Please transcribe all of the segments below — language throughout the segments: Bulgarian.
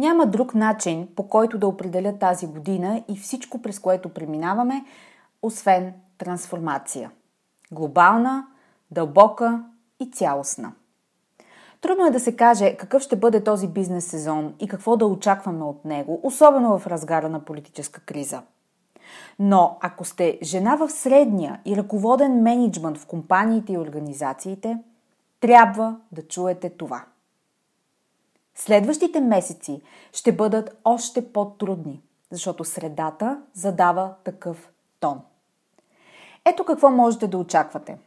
Няма друг начин, по който да определя тази година и всичко, през което преминаваме, освен трансформация. Глобална, дълбока и цялостна. Трудно е да се каже какъв ще бъде този бизнес сезон и какво да очакваме от него, особено в разгара на политическа криза. Но ако сте жена в средния и ръководен менеджмент в компаниите и организациите, трябва да чуете това. Следващите месеци ще бъдат още по-трудни, защото средата задава такъв тон. Ето какво можете да очаквате.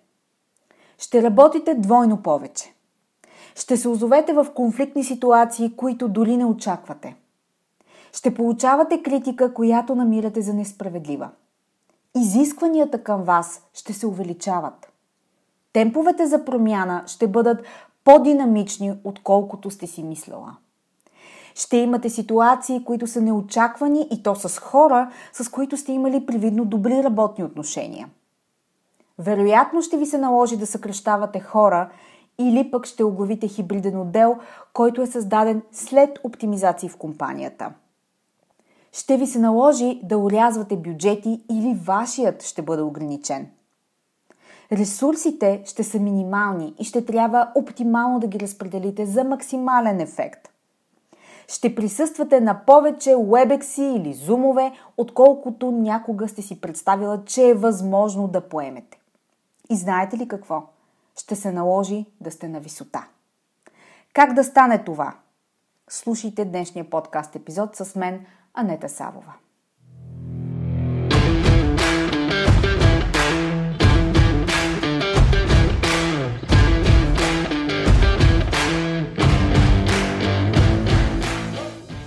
Ще работите двойно повече. Ще се озовете в конфликтни ситуации, които дори не очаквате. Ще получавате критика, която намирате за несправедлива. Изискванията към вас ще се увеличават. Темповете за промяна ще бъдат по-динамични, отколкото сте си мислила. Ще имате ситуации, които са неочаквани и то с хора, с които сте имали привидно добри работни отношения. Вероятно ще ви се наложи да съкръщавате хора или пък ще оглавите хибриден отдел, който е създаден след оптимизации в компанията. Ще ви се наложи да урязвате бюджети или вашият ще бъде ограничен. Ресурсите ще са минимални и ще трябва оптимално да ги разпределите за максимален ефект. Ще присъствате на повече WebEx или зумове, отколкото някога сте си представила, че е възможно да поемете. И знаете ли какво? ще се наложи да сте на висота. Как да стане това? Слушайте днешния подкаст епизод с мен, Анета Савова.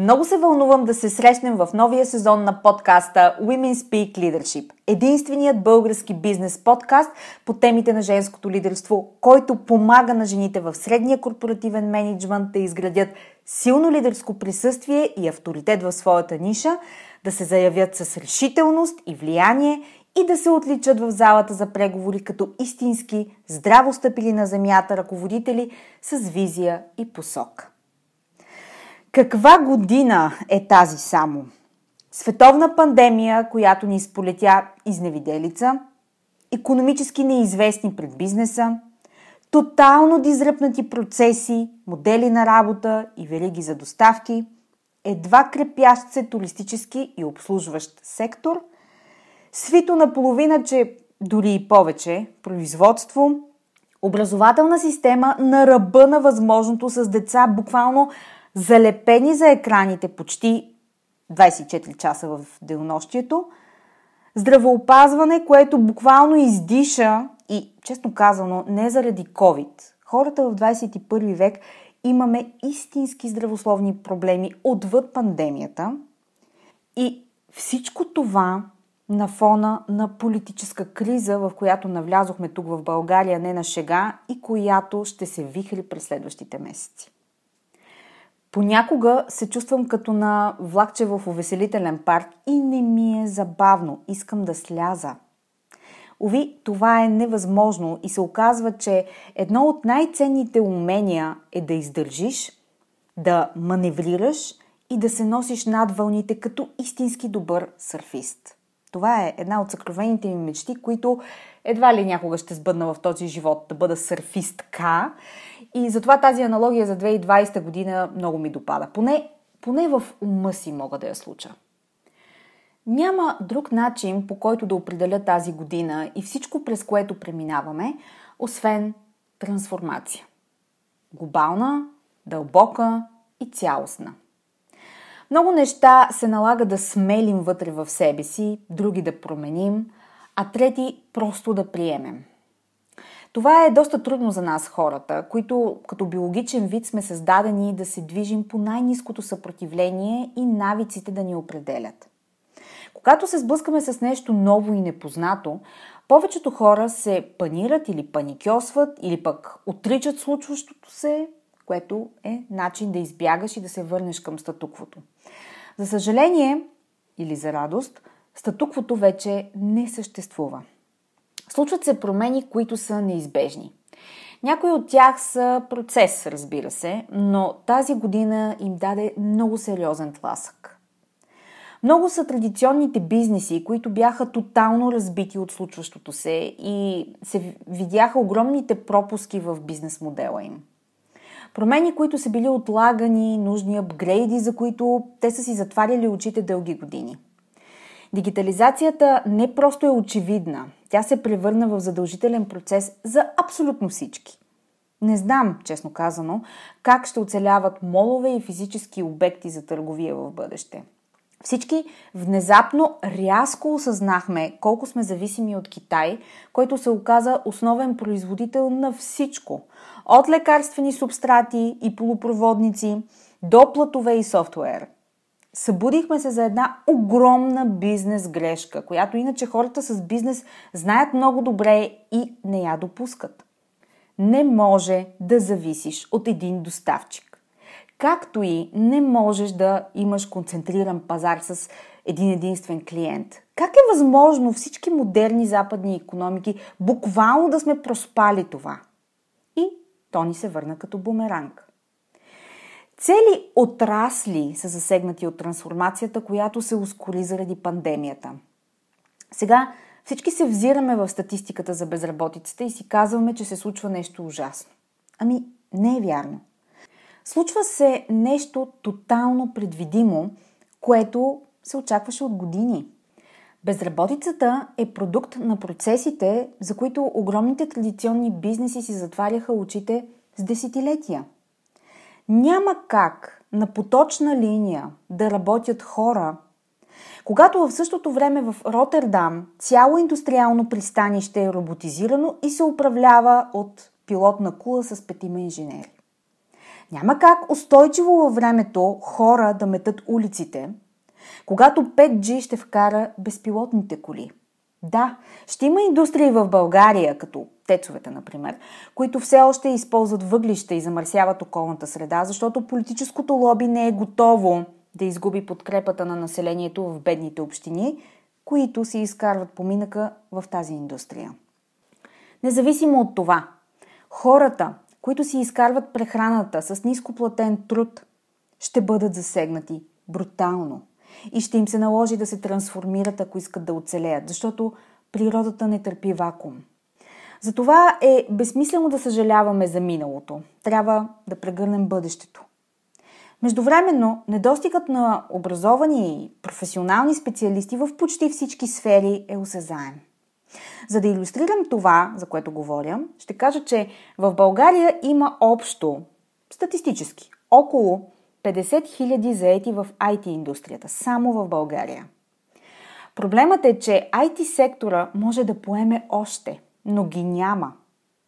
Много се вълнувам да се срещнем в новия сезон на подкаста Women Speak Leadership. Единственият български бизнес подкаст по темите на женското лидерство, който помага на жените в средния корпоративен менеджмент да изградят силно лидерско присъствие и авторитет в своята ниша, да се заявят с решителност и влияние и да се отличат в залата за преговори като истински, здраво стъпили на земята ръководители с визия и посока. Каква година е тази само? Световна пандемия, която ни сполетя изневиделица, економически неизвестни пред бизнеса, тотално дизръпнати процеси, модели на работа и вериги за доставки, едва крепящ се туристически и обслужващ сектор, свито наполовина, че дори и повече, производство, образователна система на ръба на възможното с деца буквално залепени за екраните почти 24 часа в денонощието, здравоопазване, което буквално издиша и, честно казано, не заради COVID. Хората в 21 век имаме истински здравословни проблеми отвъд пандемията и всичко това на фона на политическа криза, в която навлязохме тук в България не на шега и която ще се вихри през следващите месеци. Понякога се чувствам като на влакче в увеселителен парк и не ми е забавно. Искам да сляза. Ови, това е невъзможно и се оказва, че едно от най-ценните умения е да издържиш, да маневрираш и да се носиш над вълните като истински добър сърфист. Това е една от съкровените ми мечти, които едва ли някога ще сбъдна в този живот да бъда сърфистка. И затова тази аналогия за 2020 година много ми допада. Поне, поне в ума си мога да я случа. Няма друг начин, по който да определя тази година и всичко, през което преминаваме, освен трансформация. Глобална, дълбока и цялостна. Много неща се налага да смелим вътре в себе си, други да променим, а трети просто да приемем. Това е доста трудно за нас хората, които като биологичен вид сме създадени да се движим по най-низкото съпротивление и навиците да ни определят. Когато се сблъскаме с нещо ново и непознато, повечето хора се панират или паникьосват, или пък отричат случващото се, което е начин да избягаш и да се върнеш към статуквото. За съжаление или за радост, статуквото вече не съществува. Случват се промени, които са неизбежни. Някои от тях са процес, разбира се, но тази година им даде много сериозен тласък. Много са традиционните бизнеси, които бяха тотално разбити от случващото се и се видяха огромните пропуски в бизнес модела им. Промени, които са били отлагани, нужни апгрейди, за които те са си затваряли очите дълги години. Дигитализацията не просто е очевидна, тя се превърна в задължителен процес за абсолютно всички. Не знам, честно казано, как ще оцеляват молове и физически обекти за търговия в бъдеще. Всички внезапно рязко осъзнахме колко сме зависими от Китай, който се оказа основен производител на всичко. От лекарствени субстрати и полупроводници до платове и софтуер. Събудихме се за една огромна бизнес грешка, която иначе хората с бизнес знаят много добре и не я допускат. Не може да зависиш от един доставчик както и не можеш да имаш концентриран пазар с един единствен клиент. Как е възможно всички модерни западни економики буквално да сме проспали това? И то ни се върна като бумеранг. Цели отрасли са засегнати от трансформацията, която се ускори заради пандемията. Сега всички се взираме в статистиката за безработицата и си казваме, че се случва нещо ужасно. Ами, не е вярно. Случва се нещо тотално предвидимо, което се очакваше от години. Безработицата е продукт на процесите, за които огромните традиционни бизнеси си затваряха очите с десетилетия. Няма как на поточна линия да работят хора, когато в същото време в Роттердам цяло индустриално пристанище е роботизирано и се управлява от пилотна кула с петима инженери. Няма как устойчиво във времето хора да метат улиците, когато 5G ще вкара безпилотните коли. Да, ще има индустрии в България, като тецовете, например, които все още използват въглища и замърсяват околната среда, защото политическото лоби не е готово да изгуби подкрепата на населението в бедните общини, които си изкарват поминъка в тази индустрия. Независимо от това, хората, които си изкарват прехраната с нископлатен труд, ще бъдат засегнати брутално и ще им се наложи да се трансформират, ако искат да оцелеят, защото природата не търпи вакуум. Затова е безсмислено да съжаляваме за миналото. Трябва да прегърнем бъдещето. Междувременно, недостигът на образовани и професионални специалисти в почти всички сфери е осезаем. За да иллюстрирам това, за което говоря, ще кажа, че в България има общо, статистически, около 50 000 заети в IT индустрията, само в България. Проблемът е, че IT сектора може да поеме още, но ги няма.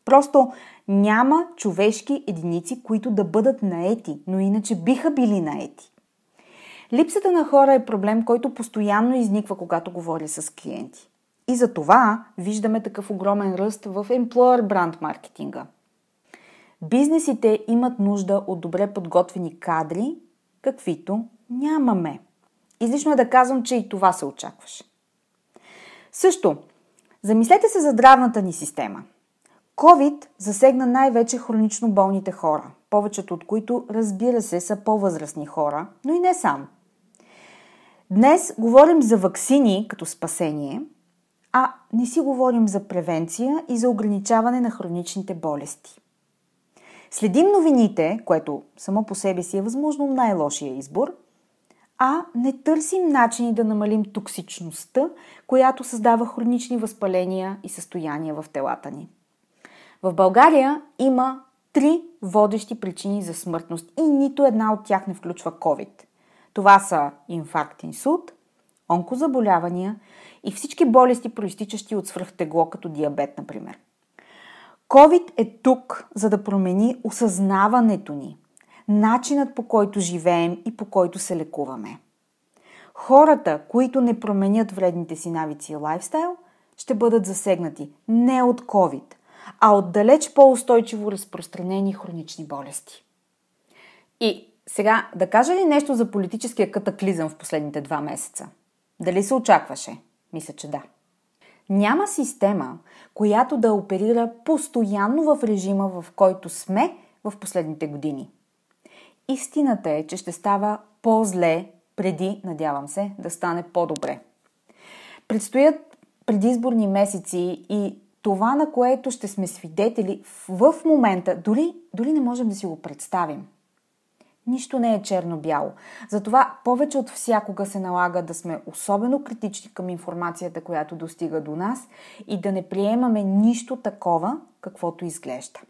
Просто няма човешки единици, които да бъдат наети, но иначе биха били наети. Липсата на хора е проблем, който постоянно изниква, когато говоря с клиенти. И за това виждаме такъв огромен ръст в employer бранд маркетинга. Бизнесите имат нужда от добре подготвени кадри, каквито нямаме. Излишно е да казвам, че и това се очакваше. Също, замислете се за здравната ни система. COVID засегна най-вече хронично болните хора, повечето от които, разбира се, са по-възрастни хора, но и не само. Днес говорим за ваксини като спасение, а не си говорим за превенция и за ограничаване на хроничните болести. Следим новините, което само по себе си е възможно най-лошия избор, а не търсим начини да намалим токсичността, която създава хронични възпаления и състояния в телата ни. В България има три водещи причини за смъртност и нито една от тях не включва COVID. Това са инфаркт, инсулт, онкозаболявания и всички болести, проистичащи от свръхтегло, като диабет, например. COVID е тук, за да промени осъзнаването ни, начинът по който живеем и по който се лекуваме. Хората, които не променят вредните си навици и лайфстайл, ще бъдат засегнати не от COVID, а от далеч по-устойчиво разпространени хронични болести. И сега да кажа ли нещо за политическия катаклизъм в последните два месеца? Дали се очакваше? Мисля, че да. Няма система, която да оперира постоянно в режима, в който сме в последните години. Истината е, че ще става по-зле преди, надявам се, да стане по-добре. Предстоят предизборни месеци и това, на което ще сме свидетели в момента, дори, дори не можем да си го представим. Нищо не е черно-бяло. Затова повече от всякога се налага да сме особено критични към информацията, която достига до нас и да не приемаме нищо такова, каквото изглежда.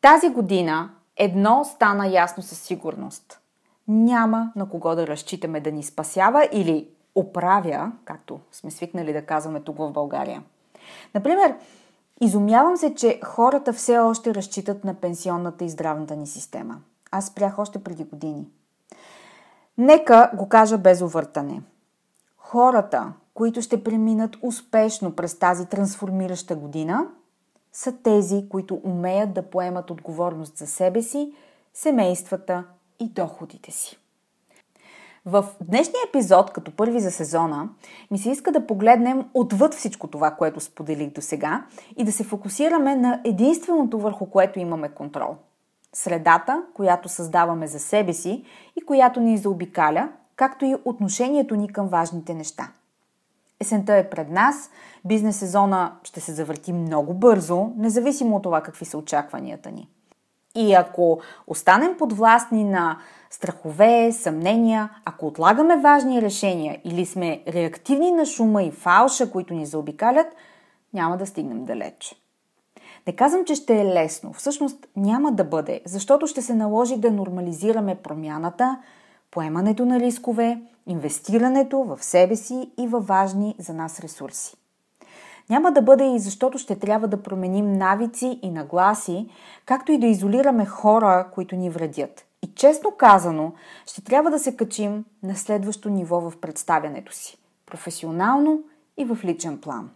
Тази година едно стана ясно със сигурност. Няма на кого да разчитаме да ни спасява или оправя, както сме свикнали да казваме тук в България. Например, изумявам се, че хората все още разчитат на пенсионната и здравната ни система – аз спрях още преди години. Нека го кажа без увъртане. Хората, които ще преминат успешно през тази трансформираща година, са тези, които умеят да поемат отговорност за себе си, семействата и доходите си. В днешния епизод, като първи за сезона, ми се иска да погледнем отвъд всичко това, което споделих до сега и да се фокусираме на единственото върху което имаме контрол – средата, която създаваме за себе си и която ни заобикаля, както и отношението ни към важните неща. Есента е пред нас, бизнес сезона ще се завърти много бързо, независимо от това какви са очакванията ни. И ако останем подвластни на страхове, съмнения, ако отлагаме важни решения или сме реактивни на шума и фалша, които ни заобикалят, няма да стигнем далеч. Не казвам, че ще е лесно. Всъщност няма да бъде, защото ще се наложи да нормализираме промяната, поемането на рискове, инвестирането в себе си и във важни за нас ресурси. Няма да бъде и защото ще трябва да променим навици и нагласи, както и да изолираме хора, които ни вредят. И честно казано, ще трябва да се качим на следващо ниво в представянето си професионално и в личен план.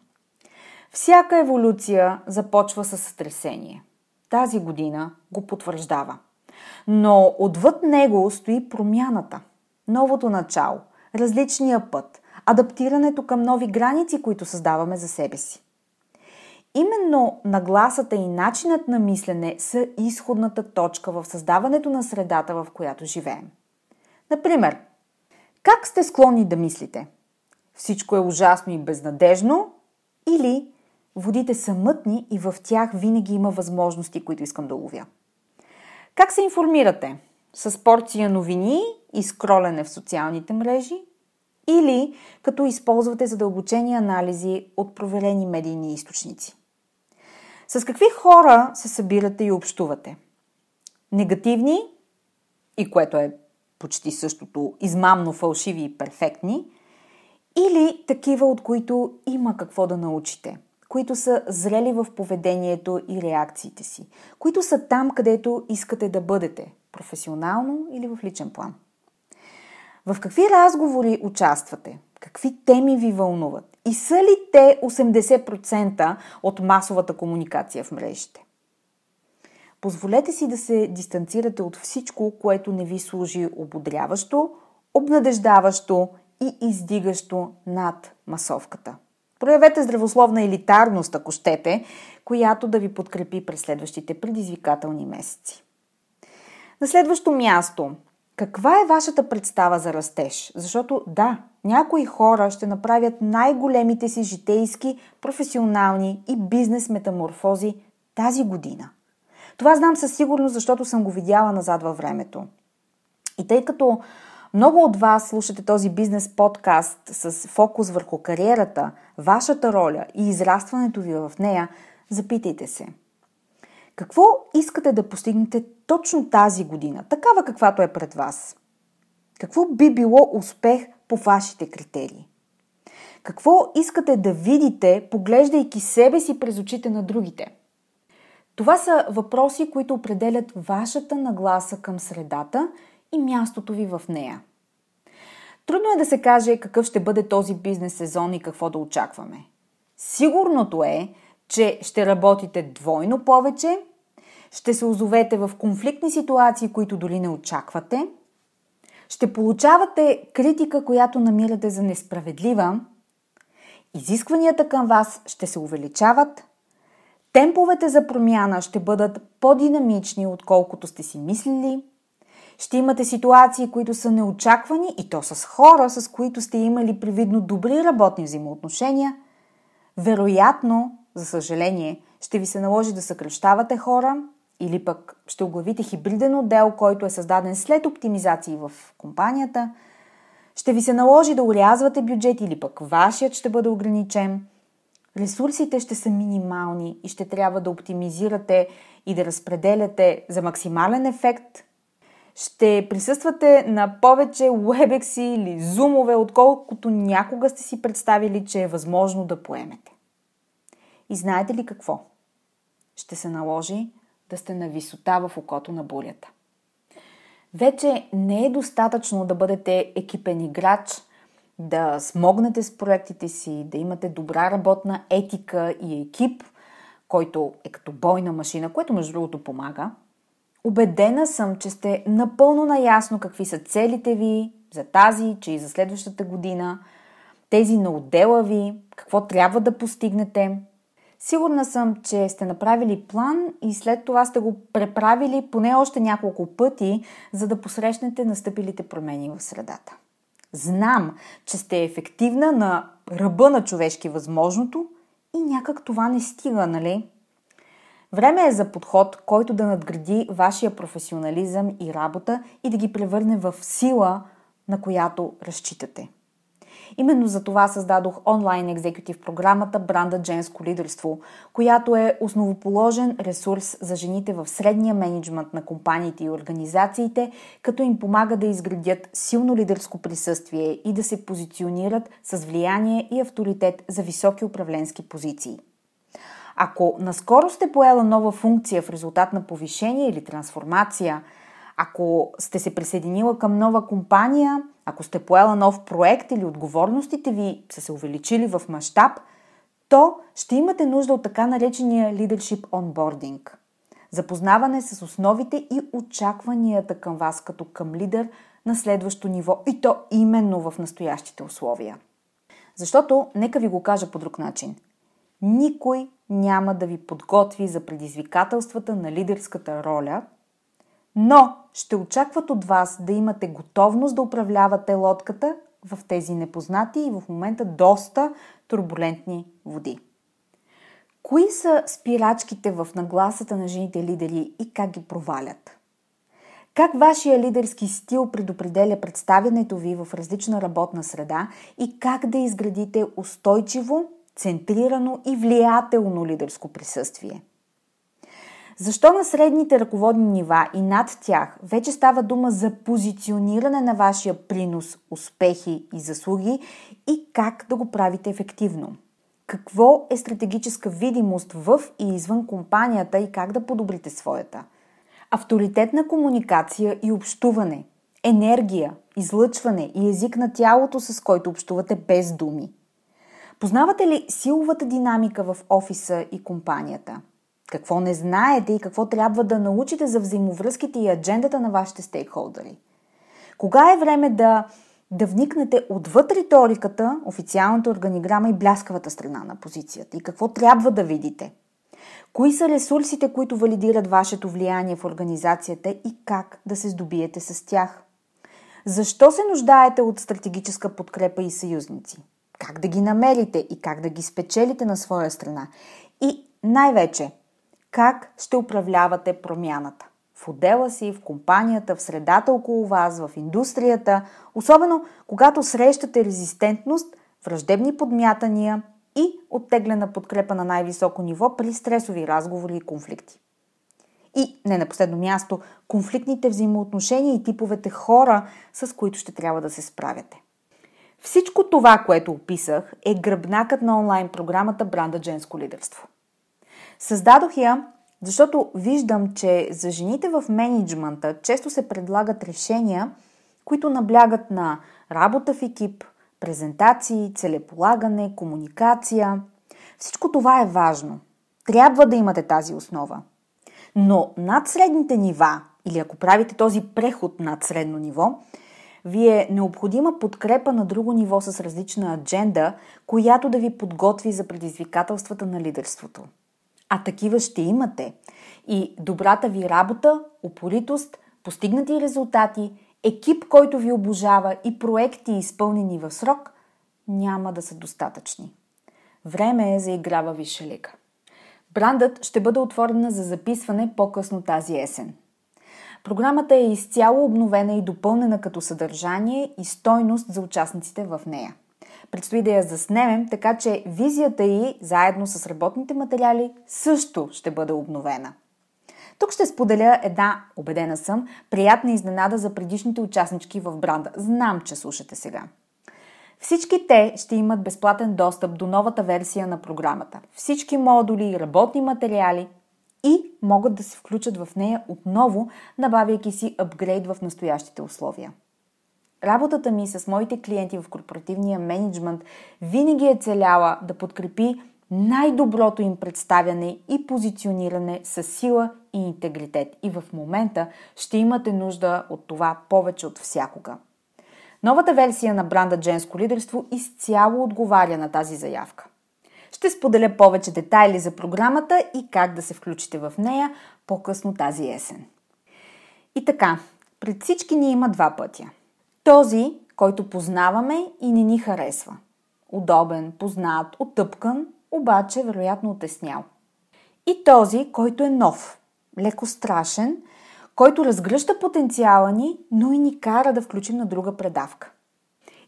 Всяка еволюция започва с сътресение. Тази година го потвърждава. Но отвъд него стои промяната, новото начало, различния път, адаптирането към нови граници, които създаваме за себе си. Именно нагласата и начинът на мислене са изходната точка в създаването на средата, в която живеем. Например, как сте склонни да мислите? Всичко е ужасно и безнадежно или Водите са мътни и в тях винаги има възможности, които искам да ловя. Как се информирате? С порция новини и скролене в социалните мрежи? Или като използвате задълбочени анализи от проверени медийни източници? С какви хора се събирате и общувате? Негативни, и което е почти същото, измамно фалшиви и перфектни, или такива, от които има какво да научите – които са зрели в поведението и реакциите си, които са там, където искате да бъдете, професионално или в личен план. В какви разговори участвате? Какви теми ви вълнуват? И са ли те 80% от масовата комуникация в мрежите? Позволете си да се дистанцирате от всичко, което не ви служи ободряващо, обнадеждаващо и издигащо над масовката. Проявете здравословна елитарност, ако щете, която да ви подкрепи през следващите предизвикателни месеци. На следващо място, каква е вашата представа за растеж? Защото да, някои хора ще направят най-големите си житейски, професионални и бизнес метаморфози тази година. Това знам със сигурност, защото съм го видяла назад във времето. И тъй като много от вас слушате този бизнес подкаст с фокус върху кариерата, вашата роля и израстването ви в нея, запитайте се. Какво искате да постигнете точно тази година, такава каквато е пред вас? Какво би било успех по вашите критерии? Какво искате да видите, поглеждайки себе си през очите на другите? Това са въпроси, които определят вашата нагласа към средата и мястото ви в нея. Трудно е да се каже какъв ще бъде този бизнес сезон и какво да очакваме. Сигурното е, че ще работите двойно повече, ще се озовете в конфликтни ситуации, които дори не очаквате, ще получавате критика, която намирате за несправедлива, изискванията към вас ще се увеличават, темповете за промяна ще бъдат по-динамични, отколкото сте си мислили – ще имате ситуации, които са неочаквани и то с хора, с които сте имали привидно добри работни взаимоотношения. Вероятно, за съжаление, ще ви се наложи да съкръщавате хора или пък ще оглавите хибриден отдел, който е създаден след оптимизации в компанията. Ще ви се наложи да урязвате бюджет или пък вашият ще бъде ограничен. Ресурсите ще са минимални и ще трябва да оптимизирате и да разпределяте за максимален ефект ще присъствате на повече уебекси или зумове, отколкото някога сте си представили, че е възможно да поемете. И знаете ли какво? Ще се наложи да сте на висота в окото на бурята. Вече не е достатъчно да бъдете екипен играч, да смогнете с проектите си, да имате добра работна етика и екип, който е като бойна машина, което между другото помага – Обедена съм, че сте напълно наясно какви са целите ви за тази, че и за следващата година, тези на отдела ви, какво трябва да постигнете. Сигурна съм, че сте направили план и след това сте го преправили поне още няколко пъти, за да посрещнете настъпилите промени в средата. Знам, че сте ефективна на ръба на човешки възможното и някак това не стига, нали? Време е за подход, който да надгради вашия професионализъм и работа и да ги превърне в сила, на която разчитате. Именно за това създадох онлайн екзекутив програмата Бранда Женско лидерство, която е основоположен ресурс за жените в средния менеджмент на компаниите и организациите, като им помага да изградят силно лидерско присъствие и да се позиционират с влияние и авторитет за високи управленски позиции. Ако наскоро сте поела нова функция в резултат на повишение или трансформация, ако сте се присъединила към нова компания, ако сте поела нов проект или отговорностите ви са се увеличили в мащаб, то ще имате нужда от така наречения Leadership Onboarding. Запознаване с основите и очакванията към вас като към лидер на следващо ниво и то именно в настоящите условия. Защото, нека ви го кажа по друг начин. Никой няма да ви подготви за предизвикателствата на лидерската роля, но ще очакват от вас да имате готовност да управлявате лодката в тези непознати и в момента доста турбулентни води. Кои са спирачките в нагласата на жените лидери и как ги провалят? Как вашия лидерски стил предопределя представянето ви в различна работна среда и как да изградите устойчиво центрирано и влиятелно лидерско присъствие. Защо на средните ръководни нива и над тях вече става дума за позициониране на вашия принос, успехи и заслуги и как да го правите ефективно? Какво е стратегическа видимост в и извън компанията и как да подобрите своята? Авторитетна комуникация и общуване, енергия, излъчване и език на тялото, с който общувате без думи – Познавате ли силовата динамика в офиса и компанията? Какво не знаете и какво трябва да научите за взаимовръзките и аджендата на вашите стейкхолдери? Кога е време да, да вникнете отвъд риториката, официалната органиграма и бляскавата страна на позицията? И какво трябва да видите? Кои са ресурсите, които валидират вашето влияние в организацията и как да се здобиете с тях? Защо се нуждаете от стратегическа подкрепа и съюзници? Как да ги намерите и как да ги спечелите на своя страна? И най-вече, как ще управлявате промяната? В отдела си, в компанията, в средата около вас, в индустрията, особено когато срещате резистентност, враждебни подмятания и оттеглена подкрепа на най-високо ниво при стресови разговори и конфликти. И не на последно място, конфликтните взаимоотношения и типовете хора, с които ще трябва да се справяте. Всичко това, което описах, е гръбнакът на онлайн програмата Бранда Женско лидерство. Създадох я, защото виждам, че за жените в менеджмента често се предлагат решения, които наблягат на работа в екип, презентации, целеполагане, комуникация. Всичко това е важно. Трябва да имате тази основа. Но над средните нива, или ако правите този преход над средно ниво, ви е необходима подкрепа на друго ниво с различна адженда, която да ви подготви за предизвикателствата на лидерството. А такива ще имате. И добрата ви работа, упоритост, постигнати резултати, екип, който ви обожава и проекти, изпълнени в срок, няма да са достатъчни. Време е за играва висша лига. Брандът ще бъде отворена за записване по-късно тази есен. Програмата е изцяло обновена и допълнена като съдържание и стойност за участниците в нея. Предстои да я заснемем, така че визията й, заедно с работните материали, също ще бъде обновена. Тук ще споделя една, убедена съм, приятна изненада за предишните участнички в бранда. Знам, че слушате сега. Всички те ще имат безплатен достъп до новата версия на програмата. Всички модули, работни материали и могат да се включат в нея отново, набавяйки си апгрейд в настоящите условия. Работата ми с моите клиенти в корпоративния менеджмент винаги е целяла да подкрепи най-доброто им представяне и позициониране с сила и интегритет. И в момента ще имате нужда от това повече от всякога. Новата версия на бранда Женско лидерство изцяло отговаря на тази заявка. Ще споделя повече детайли за програмата и как да се включите в нея по-късно тази есен. И така, пред всички ни има два пътя. Този, който познаваме и не ни харесва. Удобен, познат, отъпкан, обаче вероятно отеснял. И този, който е нов, леко страшен – който разгръща потенциала ни, но и ни кара да включим на друга предавка.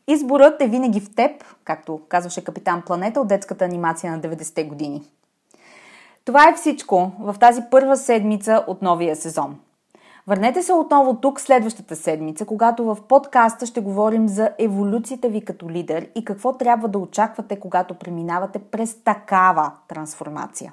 Изборът е винаги в теб, както казваше капитан Планета от детската анимация на 90-те години. Това е всичко в тази първа седмица от новия сезон. Върнете се отново тук следващата седмица, когато в подкаста ще говорим за еволюцията ви като лидер и какво трябва да очаквате, когато преминавате през такава трансформация.